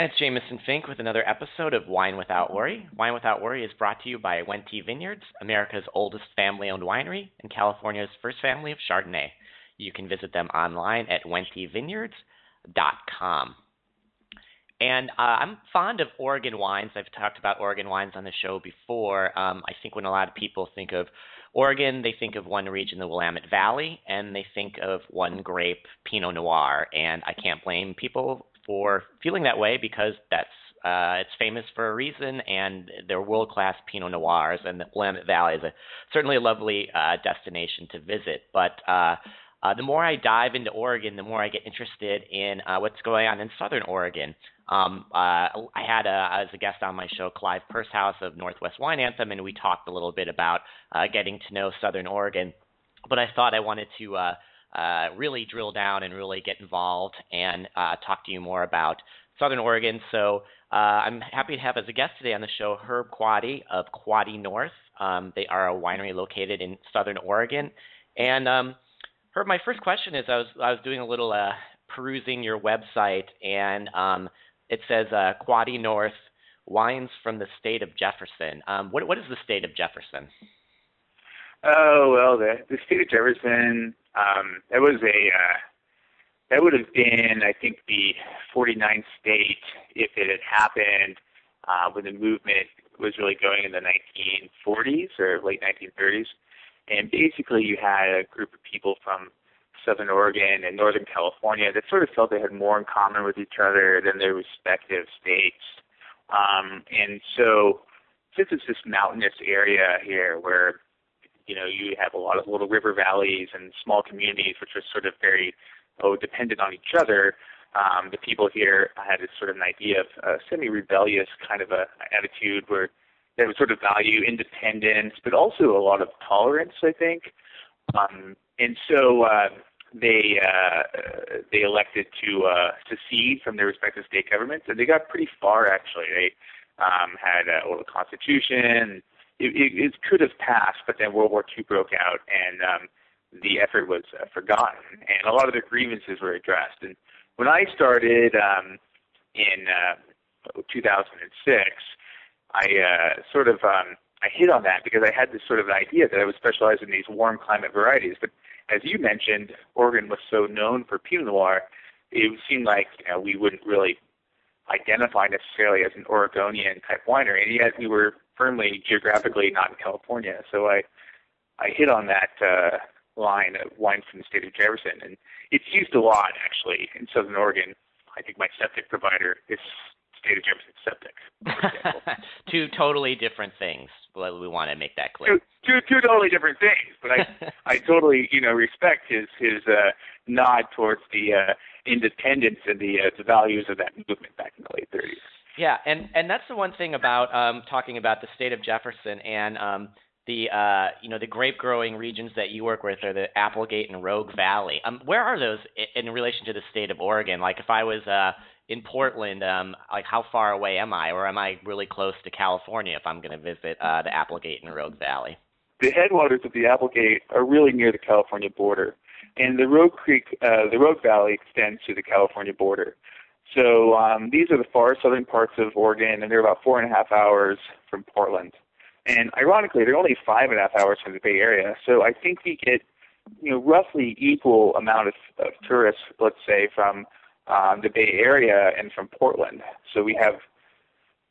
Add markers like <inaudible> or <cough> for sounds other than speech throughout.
And it's Jameson Fink with another episode of Wine Without Worry. Wine Without Worry is brought to you by Wente Vineyards, America's oldest family owned winery and California's first family of Chardonnay. You can visit them online at wentevineyards.com. And uh, I'm fond of Oregon wines. I've talked about Oregon wines on the show before. Um, I think when a lot of people think of Oregon, they think of one region, the Willamette Valley, and they think of one grape, Pinot Noir. And I can't blame people for feeling that way because that's uh, it's famous for a reason, and they're world-class Pinot Noirs, and the Willamette Valley is a, certainly a lovely uh, destination to visit. But uh, uh, the more I dive into Oregon, the more I get interested in uh, what's going on in Southern Oregon. Um, uh, I had a, as a guest on my show Clive Pursehouse of Northwest Wine Anthem, and we talked a little bit about uh, getting to know Southern Oregon. But I thought I wanted to uh, uh, really drill down and really get involved and uh, talk to you more about Southern Oregon. So uh, I'm happy to have as a guest today on the show Herb Quady of Quady North. Um, they are a winery located in Southern Oregon. And um, Herb, my first question is I was I was doing a little uh, perusing your website, and um, it says uh, Quady North wines from the state of Jefferson. Um, what what is the state of Jefferson? Oh well, the the state of Jefferson um, that was a uh, that would have been, I think, the 49th state if it had happened uh, when the movement was really going in the 1940s or late 1930s. And basically, you had a group of people from Southern Oregon and Northern California that sort of felt they had more in common with each other than their respective states. Um, and so, since it's this mountainous area here where you know, you have a lot of little river valleys and small communities which are sort of very oh dependent on each other. Um, the people here had this sort of an idea of a semi-rebellious kind of a attitude where they would sort of value independence, but also a lot of tolerance, I think. Um, and so uh, they uh, they elected to uh, secede from their respective state governments, and they got pretty far actually. They um, had a little constitution, it, it, could have passed, but then World War II broke out, and um, the effort was uh, forgotten, and a lot of the grievances were addressed. And when I started um, in uh, 2006, I uh, sort of um, I hit on that because I had this sort of idea that I would specialize in these warm climate varieties. But as you mentioned, Oregon was so known for Pinot Noir, it seemed like you know, we wouldn't really identify necessarily as an Oregonian type winery, and yet we were firmly geographically not in California. So I I hit on that uh, line of wine from the state of Jefferson, and it's used a lot actually in Southern Oregon. I think my septic provider is state of Jefferson septic. <laughs> two totally different things. Well, we want to make that clear. Two, two, two totally different things. But I, <laughs> I totally, you know, respect his his uh, nod towards the uh, independence and the uh, the values of that movement back in the late 30s. Yeah, and and that's the one thing about um, talking about the state of Jefferson and um, the uh, you know the grape growing regions that you work with are the Applegate and Rogue Valley. Um, where are those in, relation to the state of Oregon? Like if I was uh, in Portland, um, like how far away am I, or am I really close to California if I'm going to visit uh, the Applegate and Rogue Valley? The headwaters of the Applegate are really near the California border, and the Rogue Creek, uh, the Rogue Valley extends to the California border. So um, these are the far southern parts of Oregon, and they're about four and a half hours from Portland. And ironically, they're only five and a half hours from the Bay Area. So I think we get, you know, roughly equal amount of, of tourists, let's say, from um, the Bay Area and from Portland. So we have,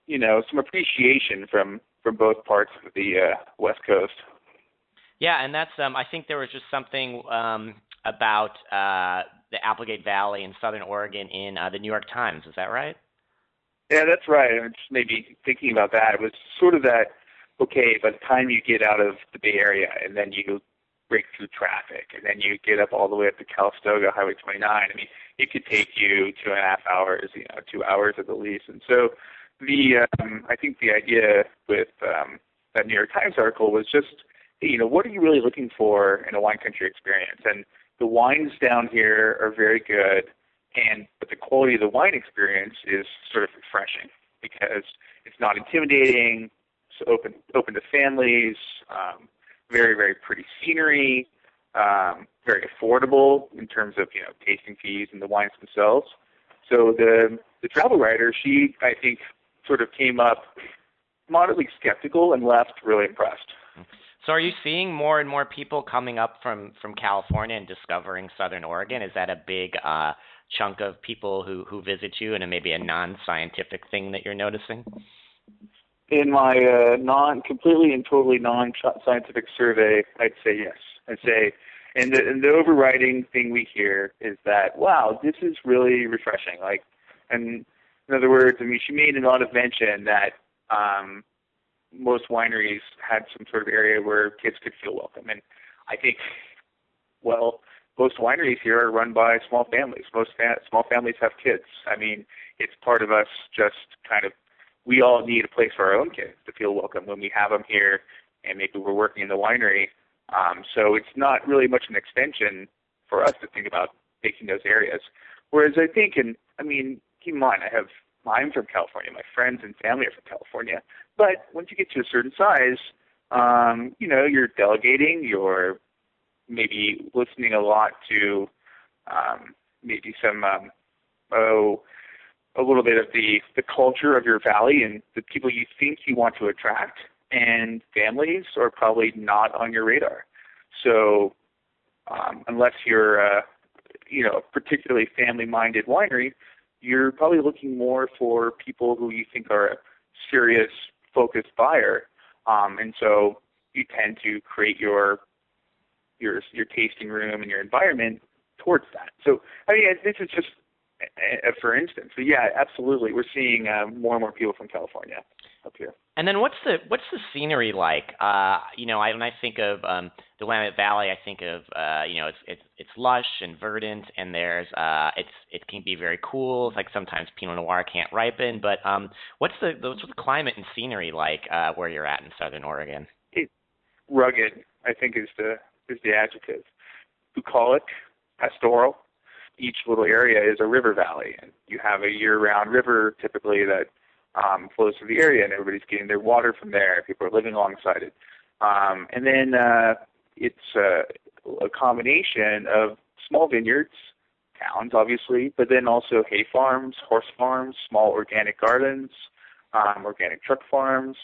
you know, some appreciation from from both parts of the uh, West Coast. Yeah, and that's um, I think there was just something um, about uh, the Applegate Valley in Southern Oregon in uh, the New York Times. Is that right? Yeah, that's right. I'm just maybe thinking about that. It was sort of that. Okay, by the time you get out of the Bay Area and then you break through traffic and then you get up all the way up to Calistoga Highway 29, I mean, it could take you two and a half hours, you know, two hours at the least. And so, the um, I think the idea with um, that New York Times article was just, you know, what are you really looking for in a wine country experience? And the wines down here are very good, and but the quality of the wine experience is sort of refreshing because it's not intimidating. It's open open to families. Um, very very pretty scenery. Um, very affordable in terms of you know tasting fees and the wines themselves. So the the travel writer, she I think sort of came up moderately skeptical and left really impressed. So are you seeing more and more people coming up from from California and discovering Southern Oregon? Is that a big uh, chunk of people who who visit you, and maybe a non-scientific thing that you're noticing? In my uh, non completely and totally non-scientific survey, I'd say yes. I'd say, and the, and the overriding thing we hear is that wow, this is really refreshing. Like, and in other words, I mean, she made an of mention that um, most wineries had some sort of area where kids could feel welcome. And I think, well, most wineries here are run by small families. Most fa- small families have kids. I mean, it's part of us just kind of, we all need a place for our own kids to feel welcome when we have them here and maybe we're working in the winery. Um, so it's not really much an extension for us to think about making those areas. Whereas I think, and I mean, keep in mind, I have I'm from California. My friends and family are from California. But once you get to a certain size, um, you know, you're delegating, you're maybe listening a lot to um, maybe some um, oh a little bit of the the culture of your valley and the people you think you want to attract and families are probably not on your radar. So um, unless you're uh, you know a particularly family minded winery, you're probably looking more for people who you think are serious, focused buyer, um, and so you tend to create your your your tasting room and your environment towards that. So I mean, this is just a, a, for instance. So yeah, absolutely, we're seeing uh, more and more people from California up here. And then what's the what's the scenery like? Uh, you know, I, when I think of um, the Willamette Valley, I think of uh, you know it's it's it's lush and verdant, and there's uh, it's it can be very cool. It's like sometimes Pinot Noir can't ripen, but um, what's the what's the climate and scenery like uh, where you're at in Southern Oregon? It, rugged, I think, is the is the adjective. Bucolic, pastoral. Each little area is a river valley, and you have a year-round river typically that um, flows through the area, and everybody's getting their water from there. People are living alongside it. Um, and then uh, it's uh, a combination of small vineyards, towns obviously, but then also hay farms, horse farms, small organic gardens, um, organic truck farms.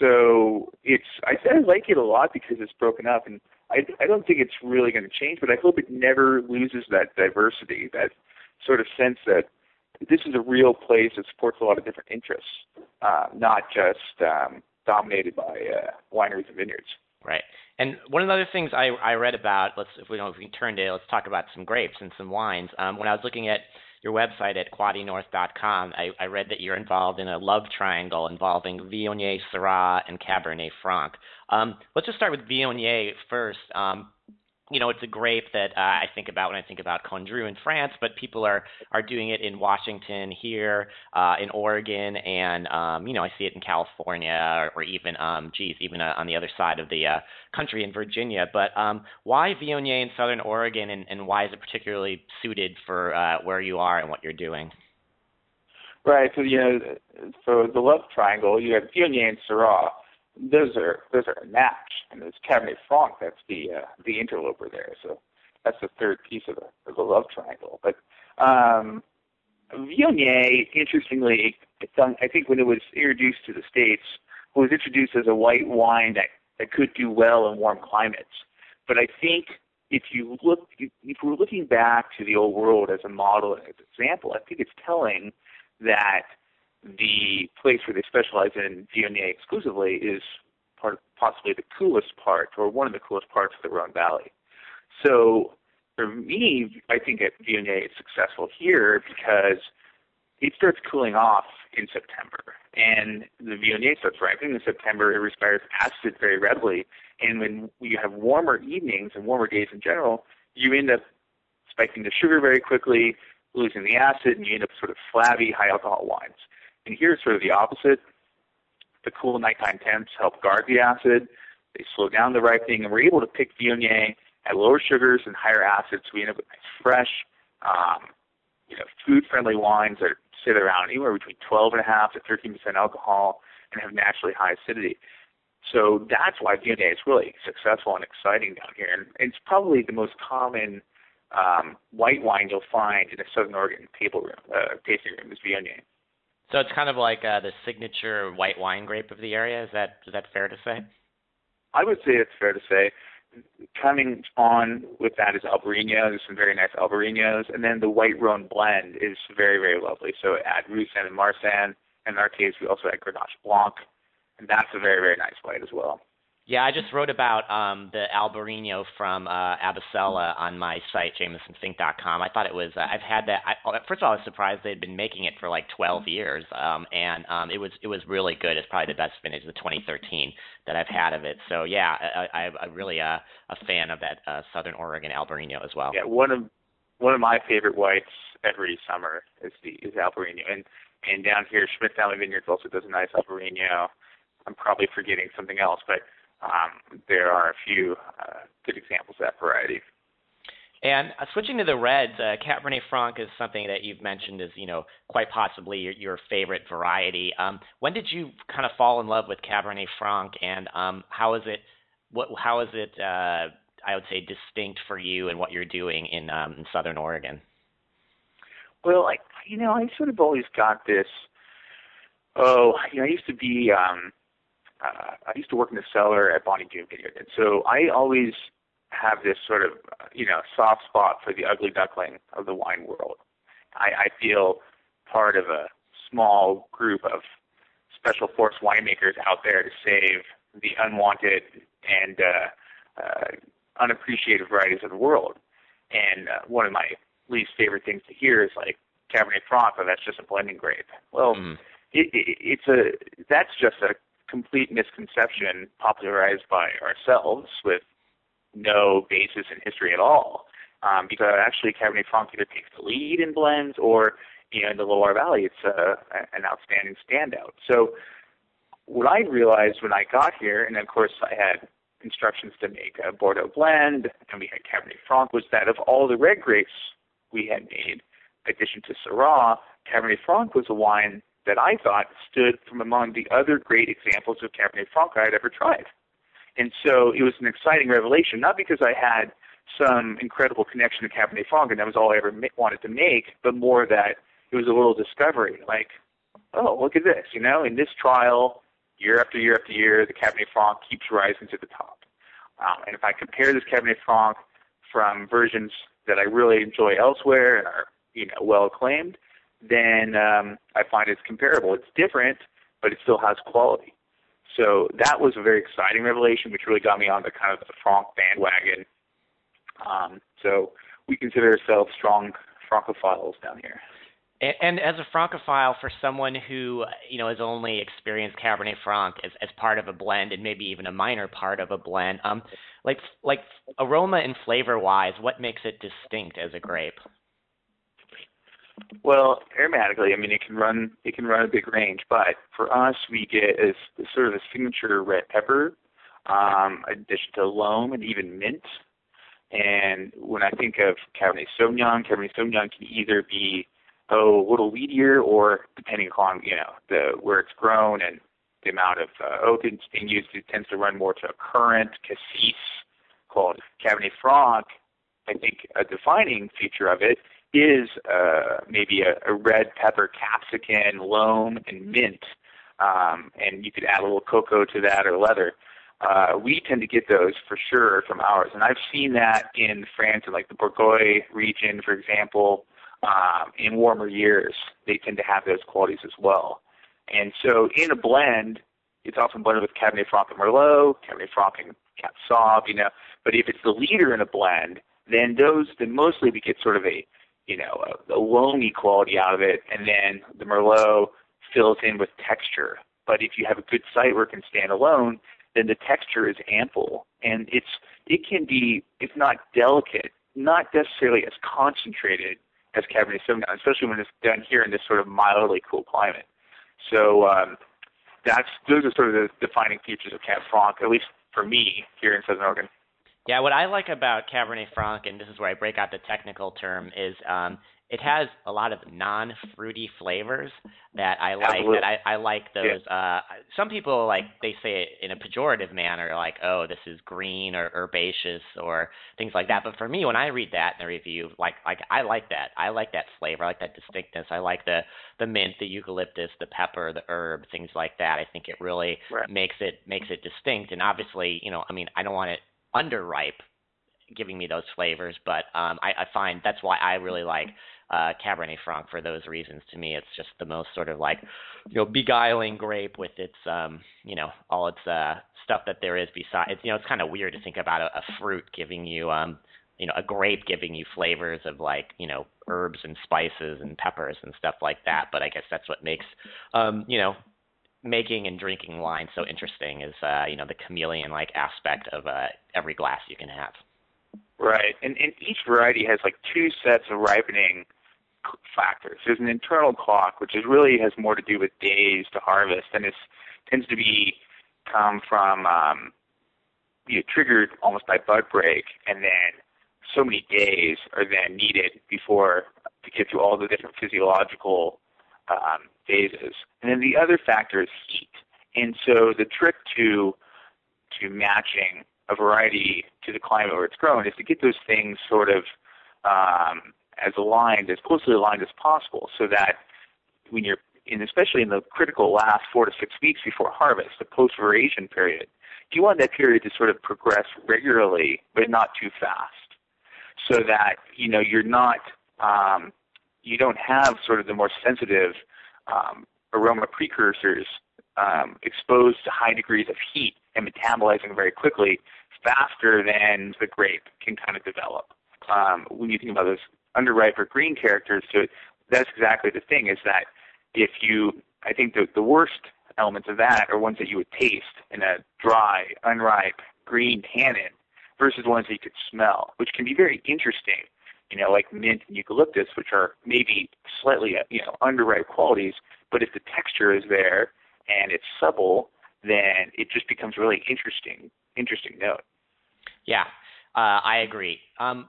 So it's I, I like it a lot because it's broken up, and I I don't think it's really going to change, but I hope it never loses that diversity, that sort of sense that this is a real place that supports a lot of different interests, uh, not just um, dominated by uh, wineries and vineyards. Right. And one of the other things I, I read about, let's if we don't if we can turn to let's talk about some grapes and some wines. Um, when I was looking at your website at quadynorth.com, I, I read that you're involved in a love triangle involving Viognier, Syrah, and Cabernet Franc. Um, let's just start with Viognier first. Um, you know, it's a grape that uh, I think about when I think about Condrieu in France, but people are are doing it in Washington, here, uh, in Oregon, and um, you know, I see it in California, or, or even, um, geez, even uh, on the other side of the uh, country in Virginia. But um, why Viognier in Southern Oregon, and, and why is it particularly suited for uh, where you are and what you're doing? Right. So you know, so the love triangle, you have Viognier and Syrah those are those are a match, and it's Cabernet Franc that's the uh, the interloper there. So that's the third piece of the, of the love triangle. But um, Viognier, interestingly, I think when it was introduced to the states, it was introduced as a white wine that that could do well in warm climates. But I think if you look, if we're looking back to the old world as a model and as an example, I think it's telling that the place where they specialize in Viognier exclusively is part of possibly the coolest part or one of the coolest parts of the Rhone Valley. So for me, I think at Viognier it's successful here because it starts cooling off in September. And the Viognier starts ripening in September. It respires acid very readily. And when you have warmer evenings and warmer days in general, you end up spiking the sugar very quickly, losing the acid, and you end up sort of flabby, high alcohol wines. And here's sort of the opposite. The cool nighttime temps help guard the acid. They slow down the ripening, and we're able to pick Viognier at lower sugars and higher acids. We end up with nice, fresh, um, you know, food-friendly wines that sit around anywhere between 12.5 to 13 percent alcohol and have naturally high acidity. So that's why Viognier is really successful and exciting down here, and it's probably the most common um, white wine you'll find in a Southern Oregon table room, uh, tasting room is Viognier. So it's kind of like uh, the signature white wine grape of the area. Is that is that fair to say? I would say it's fair to say. Coming on with that is Albarino. There's some very nice Albarinos, and then the white Rhone blend is very very lovely. So add Roussanne and Marsanne. And in our case, we also add Grenache Blanc, and that's a very very nice white as well. Yeah, I just wrote about um, the Albarino from uh, on my site, JamesonFink.com. I thought it was. Uh, I've had that. I, oh, first of all, I was surprised they'd been making it for like 12 years, um, and um, it was it was really good. It's probably the best vintage, the 2013 that I've had of it. So yeah, I, I, I'm really uh, a fan of that uh, Southern Oregon Albarino as well. Yeah, one of one of my favorite whites every summer is the is Albarino, and and down here, Schmidt Family Vineyards also does a nice Albarino. I'm probably forgetting something else, but um, there are a few uh, good examples of that variety. And uh, switching to the reds, uh, Cabernet Franc is something that you've mentioned as you know quite possibly your, your favorite variety. Um, when did you kind of fall in love with Cabernet Franc, and um, how is it? What how is it? Uh, I would say distinct for you and what you're doing in, um, in Southern Oregon. Well, I you know I sort of always got this. Oh, you know, I used to be um, uh, I used to work in the cellar at Bonny Doon Vineyard, and so I always have this sort of you know soft spot for the ugly duckling of the wine world. I, I feel part of a small group of special force winemakers out there to save the unwanted and uh, uh, unappreciated varieties of the world. And uh, one of my least favorite things to hear is like Cabernet Franc, but that's just a blending grape. Well, mm. it, it, it's a that's just a complete misconception popularized by ourselves with no basis in history at all. Um, because actually Cabernet Franc either takes the lead in blends or you know, in the Loire Valley, it's a, an outstanding standout. So what I realized when I got here, and of course I had instructions to make a Bordeaux blend, and we had Cabernet Franc, was that of all the red grapes we had made, addition to Syrah, Cabernet Franc was a wine that I thought stood from among the other great examples of Cabernet Franc I had ever tried. And so it was an exciting revelation, not because I had some incredible connection to Cabernet Franc and that was all I ever ma- wanted to make, but more that it was a little discovery, like, oh, look at this, you know, in this trial, year after year after year, the Cabernet Franc keeps rising to the top. Um, and if I compare this Cabernet Franc from versions that I really enjoy elsewhere and are, you know, well acclaimed, then um, I find it's comparable. It's different, but it still has quality. So that was a very exciting revelation, which really got me on the kind of the Franc bandwagon. Um, so we consider ourselves strong Francophiles down here. And, and as a Francophile, for someone who you know has only experienced Cabernet Franc as, as part of a blend, and maybe even a minor part of a blend, um, like like aroma and flavor wise, what makes it distinct as a grape? Well, aromatically, I mean, it can run it can run a big range, but for us, we get a, sort of a signature red pepper, um, addition to loam and even mint. And when I think of Cabernet Sauvignon, Cabernet Sauvignon can either be oh a little weedier, or depending upon you know the where it's grown and the amount of uh, oak it's being used, it tends to run more to a currant cassis called Cabernet Franc. I think a defining feature of it is uh, maybe a, a red pepper, capsicum, loam, and mint. Um, and you could add a little cocoa to that or leather. Uh, we tend to get those for sure from ours, and I've seen that in France, in like the Bourgueil region, for example. Um, in warmer years, they tend to have those qualities as well. And so, in a blend, it's often blended with Cabernet Franc and Merlot, Cabernet Franc and Cab Sauv, you know. But if it's the leader in a blend, then those, then mostly we get sort of a you know, a, a loamy quality out of it, and then the Merlot fills in with texture. But if you have a good site where it can stand alone, then the texture is ample, and it's it can be, if not delicate, not necessarily as concentrated as Cabernet Sauvignon, especially when it's done here in this sort of mildly cool climate. So um, that's those are sort of the defining features of Cab Franc, at least for me here in Southern Oregon. Yeah, what I like about Cabernet Franc, and this is where I break out the technical term, is um, it has a lot of non-fruity flavors that I like. Absolutely. That I, I like those. Uh, some people like they say it in a pejorative manner, like, "Oh, this is green or herbaceous or things like that." But for me, when I read that in the review, like, like I like that. I like that flavor. I like that distinctness. I like the the mint, the eucalyptus, the pepper, the herb, things like that. I think it really Right. makes it makes it distinct. And obviously, you know, I mean, I don't want it underripe giving me those flavors, but um, I, I find that's why I really like uh, Cabernet Franc for those reasons. To me, it's just the most sort of like, you know, beguiling grape with its, um, you know, all its uh, stuff that there is besides. You know, it's kind of weird to think about a, a fruit giving you, um, you know, a grape giving you flavors of like, you know, herbs and spices and peppers and stuff like that. But I guess that's what makes, um, you know, making and drinking wine so interesting is, uh, you know, the chameleon-like aspect of uh, every glass you can have. Right, and, and each variety has like two sets of ripening factors. There's an internal clock, which is really has more to do with days to harvest, and it tends to be come from um, you know, triggered almost by bud break, and then so many days are then needed before to get through all the different physiological um, phases. And then the other factor is heat. And so the trick to to matching a variety to the climate where it's grown is to get those things sort of um, as aligned, as closely aligned as possible, so that when you're in, especially in the critical last four to six weeks before harvest, the post veraison period, you want that period to sort of progress regularly, but not too fast, so that you know you're not um, you don't have sort of the more sensitive um, aroma precursors um, exposed to high degrees of heat and metabolizing very quickly, faster than the grape can kind of develop. Um, when you think about those underripe or green characters so that's exactly the thing is that if you, I think the, the worst elements of that are ones that you would taste in a dry, unripe, green tannin versus ones that you could smell, which can be very interesting. You know, like mint and eucalyptus, which are maybe slightly, uh, you know, underripe qualities, but if the texture is there and it's supple, then it just becomes really interesting, interesting note. Yeah, uh, I agree. Um,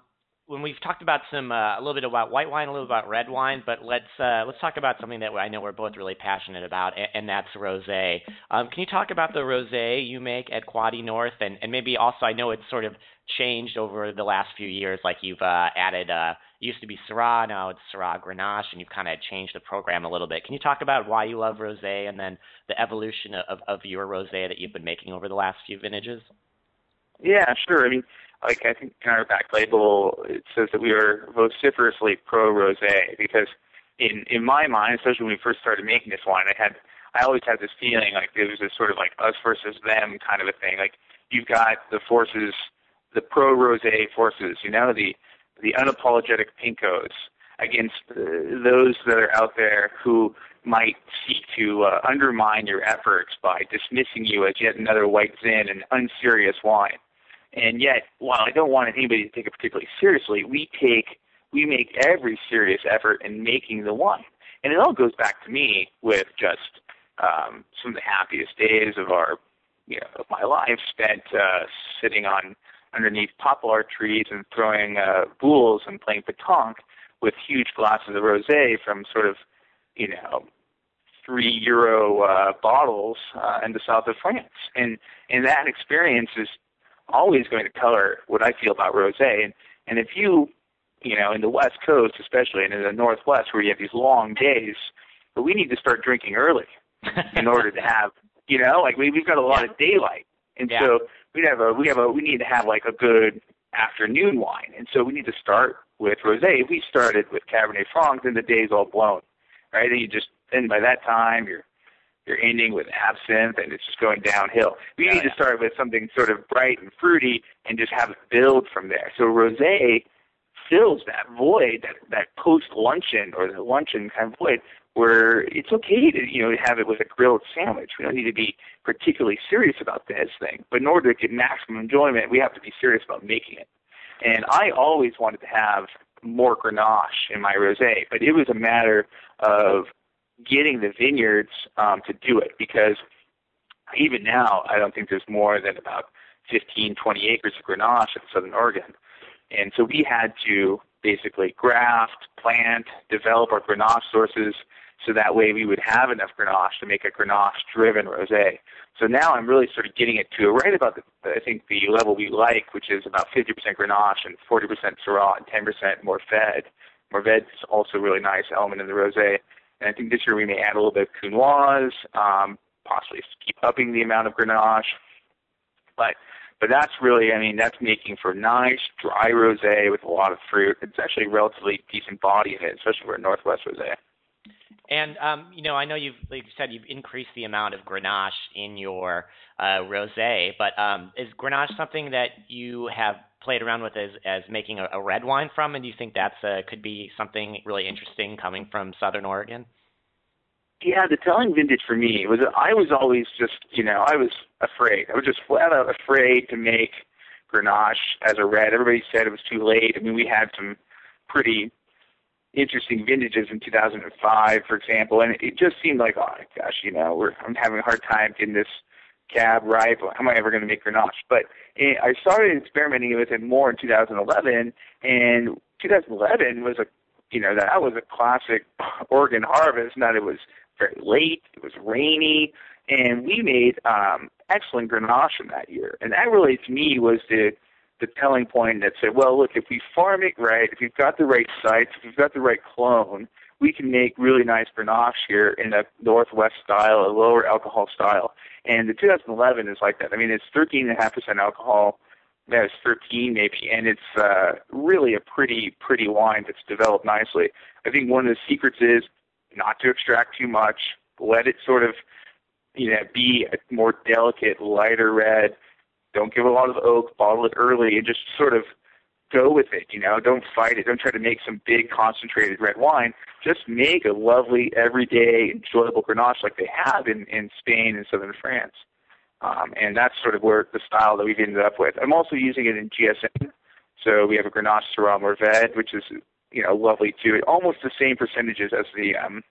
when we've talked about some uh, a little bit about white wine, a little about red wine, but let's uh, let's talk about something that I know we're both really passionate about, and, and that's rosé. Um, can you talk about the rosé you make at Quady North, and, and maybe also I know it's sort of changed over the last few years, like you've uh, added. Uh, used to be Syrah, now it's Syrah Grenache, and you've kind of changed the program a little bit. Can you talk about why you love rosé, and then the evolution of, of your rosé that you've been making over the last few vintages? Yeah, sure. I mean, like I think in our back label it says that we are vociferously pro rosé because in in my mind, especially when we first started making this wine, I had I always had this feeling like it was this sort of like us versus them kind of a thing. Like you've got the forces, the pro rosé forces, you know, the the unapologetic pinkos against uh, those that are out there who might seek to uh, undermine your efforts by dismissing you as yet another white zin and unserious wine. And yet, while I don't want anybody to take it particularly seriously, we take we make every serious effort in making the wine. And it all goes back to me with just um, some of the happiest days of our, you know, of my life spent uh, sitting on underneath poplar trees and throwing uh, boules and playing pétanque with huge glasses of rosé from sort of, you know, three euro uh, bottles uh, in the south of France. And and that experience is always going to color what I feel about rosé. And and if you, you know, in the West Coast especially, and in the Northwest where you have these long days, but we need to start drinking early <laughs> in order to have, you know, like we we've got a lot Yeah. of daylight, and Yeah. so we have a we have a we need to have like a good afternoon wine, and so we need to start with rosé. If we started with Cabernet Franc, then the day's all blown, right? And you just then by that time you're you're ending with absinthe, and it's just going downhill. We Yeah, need yeah. to start with something sort of bright and fruity, and just have it build from there. So rosé fills that void, that that post luncheon or the luncheon kind of void, where it's okay to you know have it with a grilled sandwich. We don't need to be particularly serious about this thing, but in order to get maximum enjoyment, we have to be serious about making it. And I always wanted to have more Grenache in my rosé, but it was a matter of getting the vineyards um, to do it because even now I don't think there's more than about 15, 20 acres of Grenache in Southern Oregon. And so we had to basically graft, plant, develop our Grenache sources so that way we would have enough Grenache to make a Grenache-driven rosé. So now I'm really sort of getting it to right about the, I think the level we like, which is about 50% Grenache and 40% Syrah and 10% Mourvèdre. Is also a really nice element in the rosé. And I think this year we may add a little bit of Counoise, um, possibly keep upping the amount of Grenache. But but that's really, I mean, that's making for nice dry rosé with a lot of fruit. It's actually relatively decent body in it, especially for a Northwest rosé. And um, you know, I know you've like you said you've increased the amount of Grenache in your uh, rosé, but um, is Grenache something that you have played around with as as making a, a red wine from, and do you think that's uh, could be something really interesting coming from Southern Oregon? Yeah, the telling vintage for me was I was always just you know I was afraid. I was just flat out afraid to make Grenache as a red. Everybody said it was too late. I mean, we had some pretty interesting vintages in 2005, for example, and it just seemed like, oh gosh, you know, we're I'm having a hard time getting this cab ripe. How am I ever going to make Grenache? But eh, I started experimenting with it more in 2011, and 2011 was a, you know, that was a classic <laughs> Oregon harvest. Not it was very late, it was rainy, and we made um, excellent Grenache in that year. And that really, to me, was the the telling point that said, well, look, if we farm it right, if we've got the right sites, if we've got the right clone, we can make really nice Grenache here in a Northwest style, a lower alcohol style. And the 2011 is like that. I mean, it's 13.5% alcohol. Yeah, it's 13 maybe, and it's uh, really a pretty, pretty wine that's developed nicely. I think one of the secrets is not to extract too much. Let it sort of, you know, be a more delicate, lighter red don't give a lot of oak. Bottle it early and just sort of go with it. You know, don't fight it. Don't try to make some big concentrated red wine. Just make a lovely, everyday, enjoyable Grenache like they have in in Spain and southern France. Um, and that's sort of where the style that we've ended up with. I'm also using it in GSM. So we have a Grenache Syrah Mourvèdre, which is you know lovely too. Almost the same percentages as the um,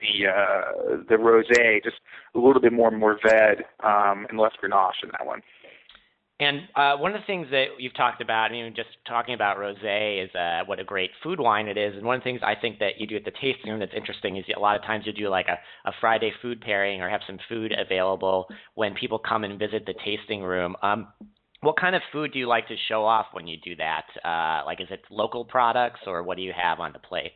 the uh, the rosé, just a little bit more Mourvèdre um, and less Grenache in that one. And uh, one of the things that you've talked about, I mean, just talking about rosé, is uh, what a great food wine it is. And one of the things I think that you do at the tasting room that's interesting is a lot of times you do like a, a Friday food pairing or have some food available when people come and visit the tasting room. Um, what kind of food do you like to show off when you do that? Uh, like, is it local products or what do you have on the plate?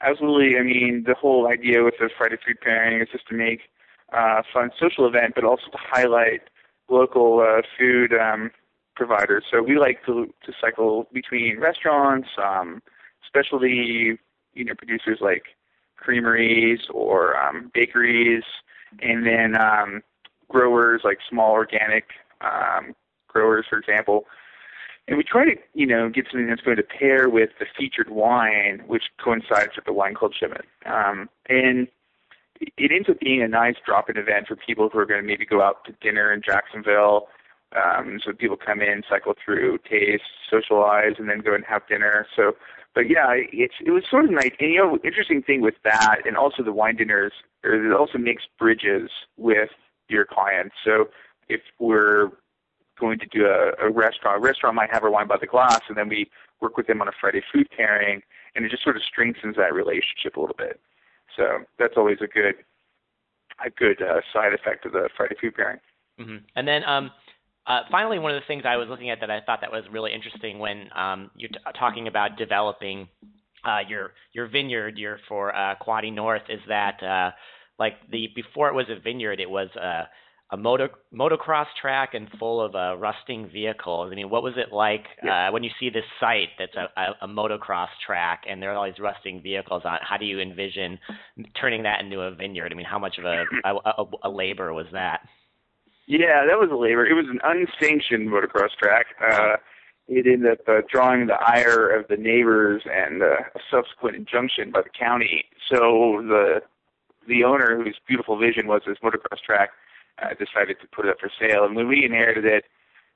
Absolutely. I mean, the whole idea with the Friday food pairing is just to make uh, a fun social event, but also to highlight local uh, food um, providers. So we like to to cycle between restaurants, um, specialty you know producers like creameries or um, bakeries, and then um, growers like small organic um, growers, for example. And we try to, you know, get something that's going to pair with the featured wine, which coincides with the wine club shipment. Um, and it ends up being a nice drop-in event for people who are going to maybe go out to dinner in Jacksonville. Um, so people come in, cycle through, taste, socialize, and then go and have dinner. So, but yeah, it's it was sort of nice. And you know, interesting thing with that, and also the wine dinners, it also makes bridges with your clients. So if we're going to do a, a restaurant, a restaurant might have our wine by the glass, and then we work with them on a Friday food pairing, and it just sort of strengthens that relationship a little bit. So that's always a good a good uh, side effect of the Friday food pairing. Mm-hmm. And then um, uh, finally, one of the things I was looking at that I thought that was really interesting when um, you're t- talking about developing uh, your your vineyard your for uh, Quady North is that uh, like the before it was a vineyard, it was uh, a motor motocross track and full of uh, rusting vehicles. I mean, what was it like uh, when you see this site that's a, a, a motocross track and there are all these rusting vehicles on it? How do you envision turning that into a vineyard? I mean, how much of a, a, a labor was that? Yeah, that was a labor. It was an unsanctioned motocross track. Uh, it ended up uh, drawing the ire of the neighbors and uh, a subsequent injunction by the county. So the the owner, whose beautiful vision was this motocross track, uh, decided to put it up for sale. And we inherited it,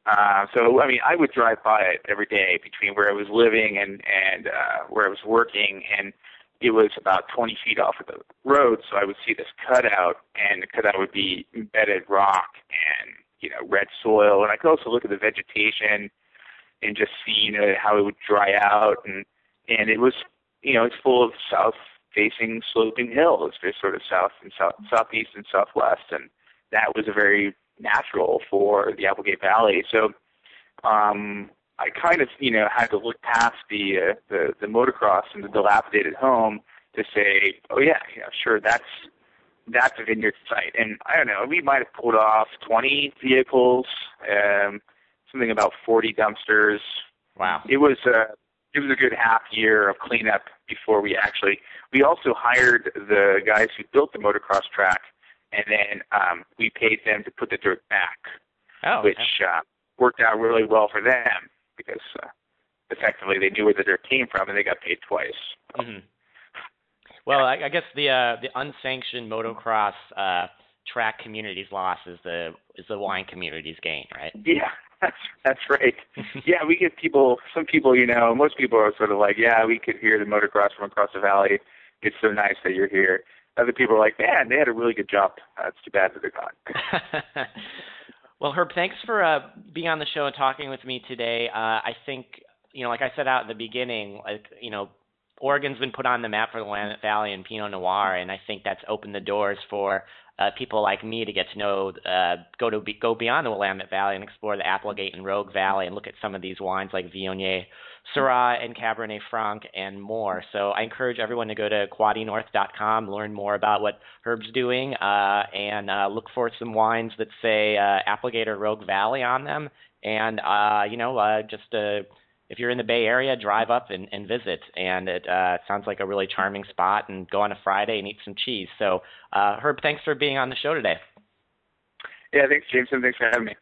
uh, so I mean, I would drive by it every day between where I was living and and uh, where I was working, and it was about 20 feet off of the road. So I would see this cutout, and the cutout would be embedded rock and you know red soil, and I could also look at the vegetation and just see you know how it would dry out, and and it was you know it's full of south facing sloping hills. There's sort of south and south southeast and southwest, and that was a very natural for the Applegate Valley. So um, I kind of you know had to look past the uh, the the motocross and the dilapidated home to say, oh yeah, yeah, sure, that's that's a vineyard site. And I don't know, we might have pulled off 20 vehicles, um, something about 40 dumpsters. Wow. It was a it was a good half year of cleanup before we actually. We also hired the guys who built the motocross track, and then um, we paid them to put the dirt back, oh, which uh, worked out really well for them because uh, effectively they knew where the dirt came from and they got paid twice. Mm-hmm. Well, I, I guess the uh, the unsanctioned motocross uh, track community's loss is the is the wine community's gain, right? Yeah, <laughs> that's that's right. <laughs> yeah, we get people. Some people, you know, most people are sort of like, yeah, we could hear the motocross from across the valley. It's so nice that you're here. Other people are like, man, they had a really good jump. That's too bad that they're gone. well, Herb, thanks for uh, being on the show and talking with me today. Uh, I think, you know, like I said out in the beginning, like you know, Oregon's been put on the map for the Willamette Valley and Pinot Noir, and I think that's opened the doors for uh, people like me to get to know, uh, go to be, go beyond the Willamette Valley and explore the Applegate and Rogue Valley and look at some of these wines like Viognier, Syrah, and Cabernet Franc, and more. So I encourage everyone to go to quadynorth.com, learn more about what Herb's doing, uh, and uh, look for some wines that say uh, Applegate or Rogue Valley on them, and uh, you know, uh, just uh, if you're in the Bay Area, drive up and, and visit. And it sounds like a really charming spot. And go on a Friday and eat some cheese. So, Herb, thanks for being on the show today. Yeah, thanks, Jameson. Thanks for having me.